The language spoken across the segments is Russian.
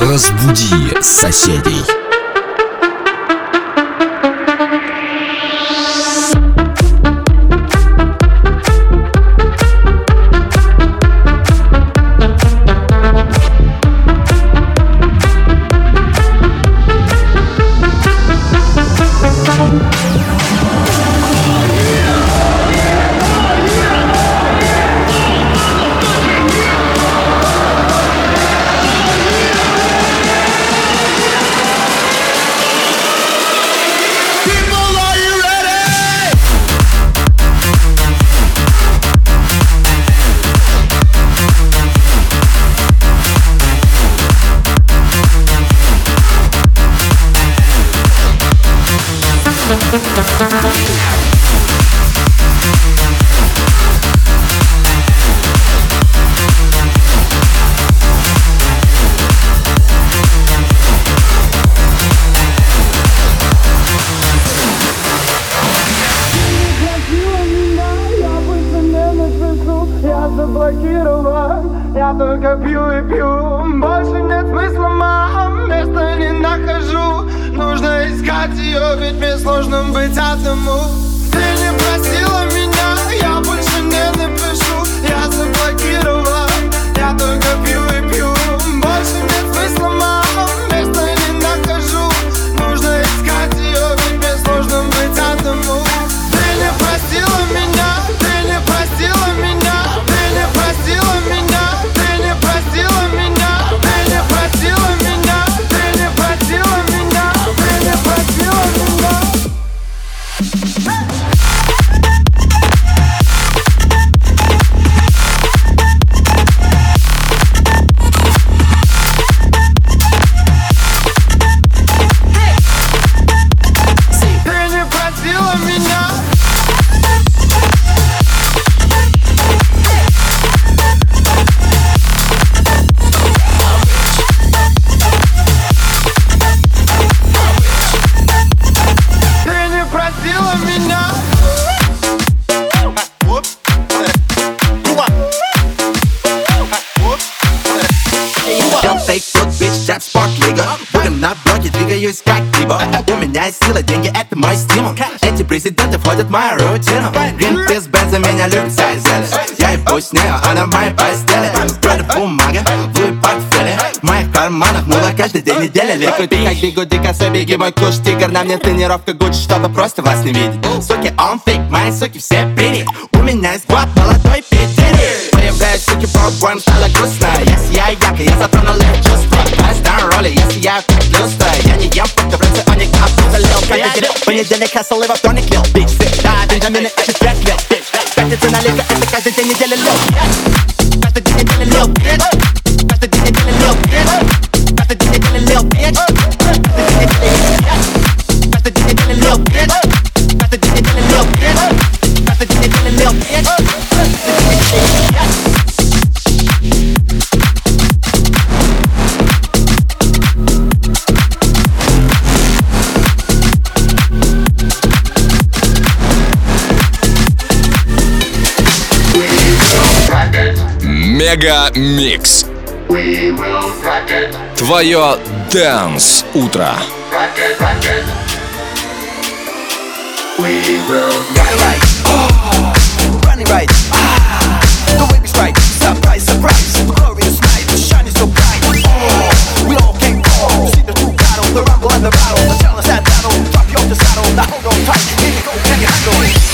Разбуди соседей. Только пью и пью Больше нет смысла, мам, места не нахожу Нужно искать ее, ведь мне сложно быть одному. Ты не просила меня, я больше не напишу. Я заблокирован, я только пью и Ликуй ты как бигуди, косой беги мой куш Тигр, на мне тренировка Гуччи, чтобы просто вас не видеть. Суки, он фейк, мои суки все пили У меня есть год молодой пидери Появляюсь, суки, пробуем, стало грустно. Если я яка, я затронул их чувства. Stand роли, если я как люстра. Я не ем фрукты в рационе, как залил Каждый день, понедельник, хасл и во вторник лил. Бич, всегда, бенджамины, это трек лил. Пятница налега, это каждый день недели лил. Каждый день недели лил, Мега Микс. Твое Дэнс Утро. Running right, ah, the way we strike, surprise, surprise, glorious night, shining so bright. Oh, we all came home, see the true battle, the rumble and the battle, the challenge that battle. Drop you off the saddle, now hold on tight, here we go, can you handle it?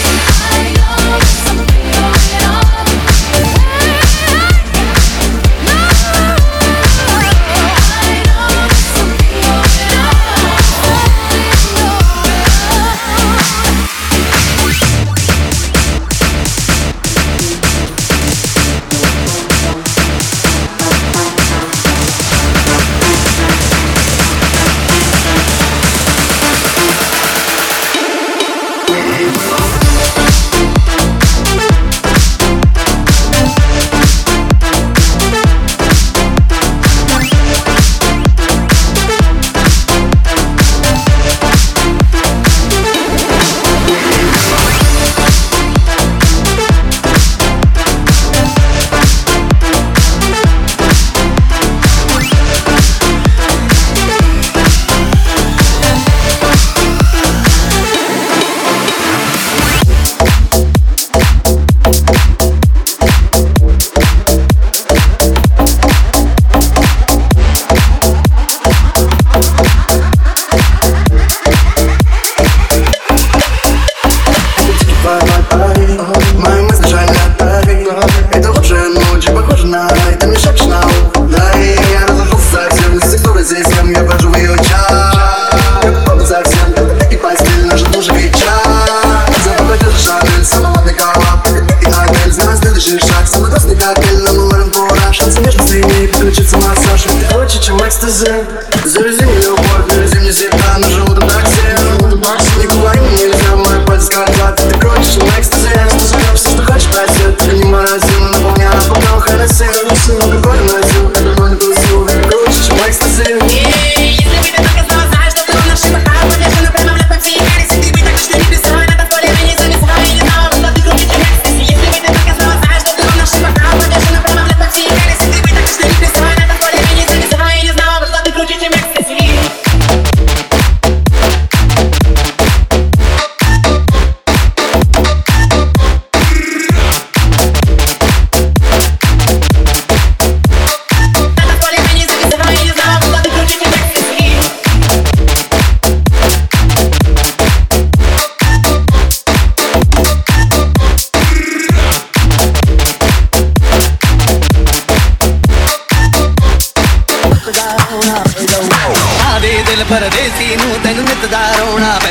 dizer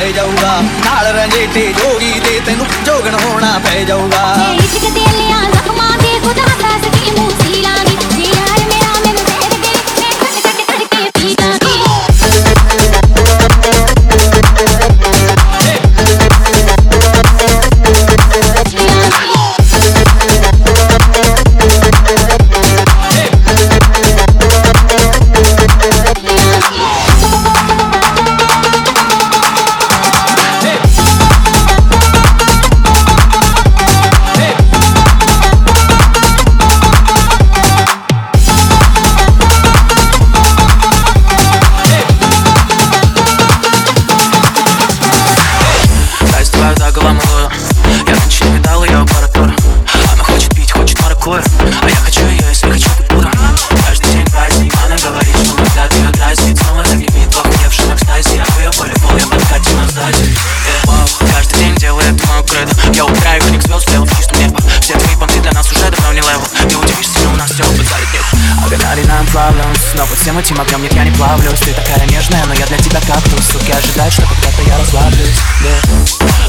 ਪੈ ਜਾਊਗਾ। ਨਾਲ ਰੰਜੇਟੇ ਜੋਗੀ ਦੇ ਤੈਨੂੰ ਜੋਗਣ ਹੋਣਾ ਪੈ ਜਾਊਗਾ। этим огнем, нет, я не плавлюсь Ты такая нежная, но я для тебя кактус Суки ожидают, что когда-то я расслаблюсь yeah.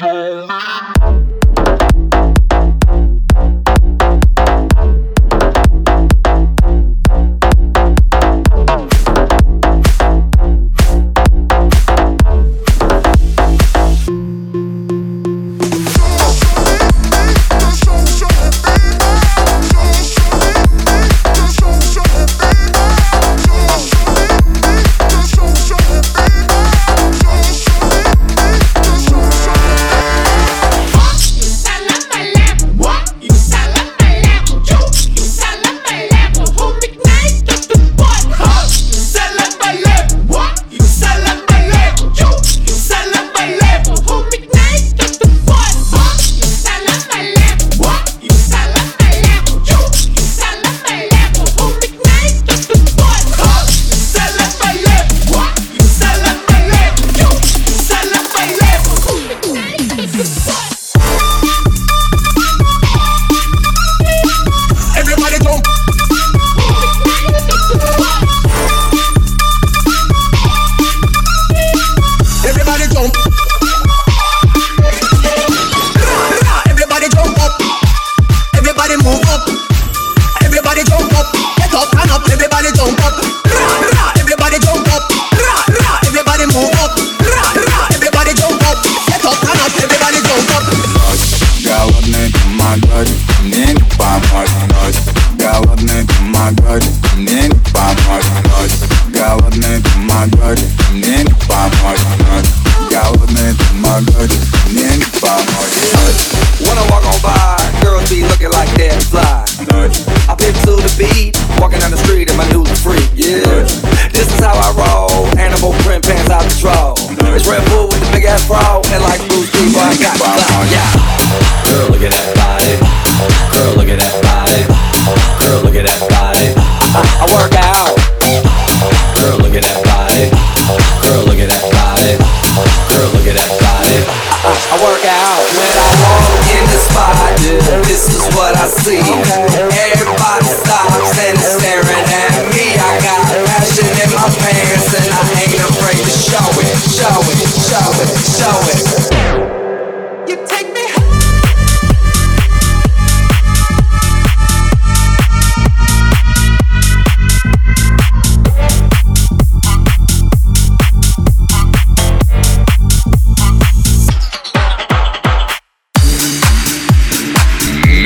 Home.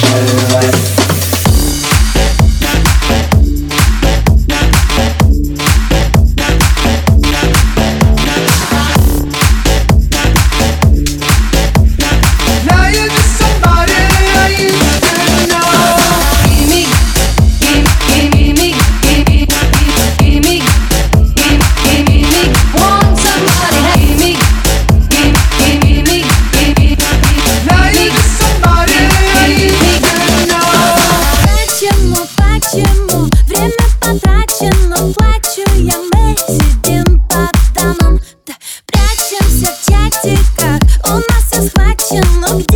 Show life. пакетика У нас все схвачено.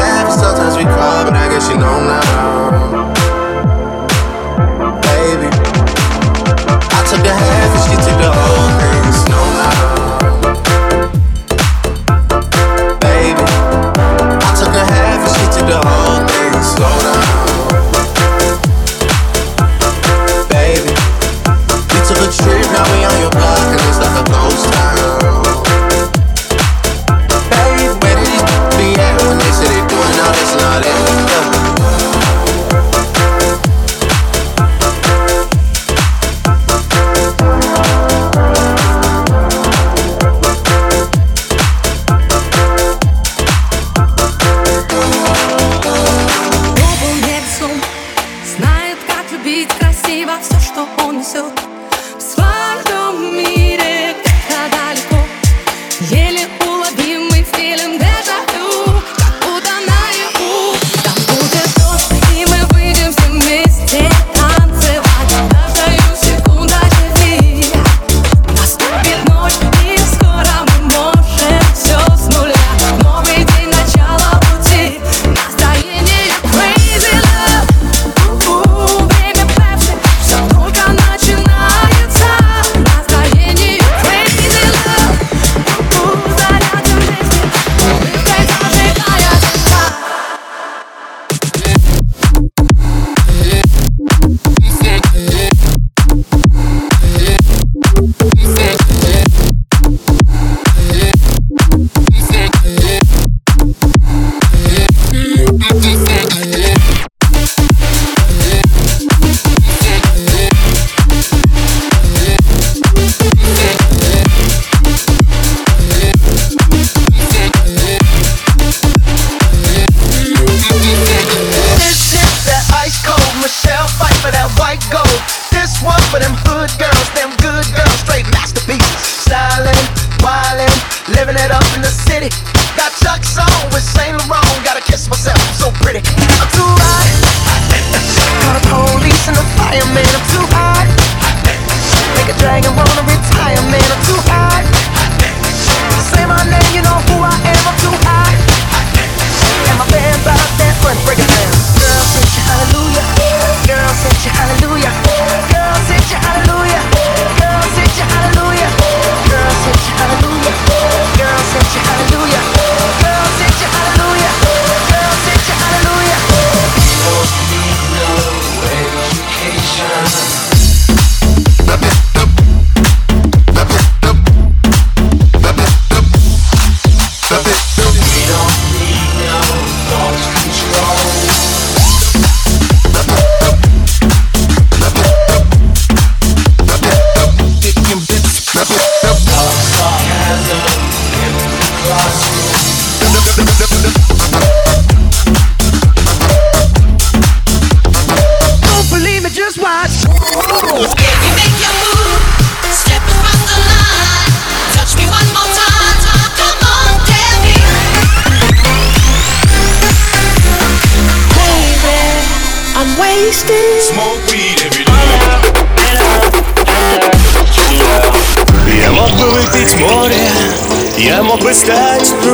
laugh sometimes we cry, but I guess you know now. Baby, I took your hand.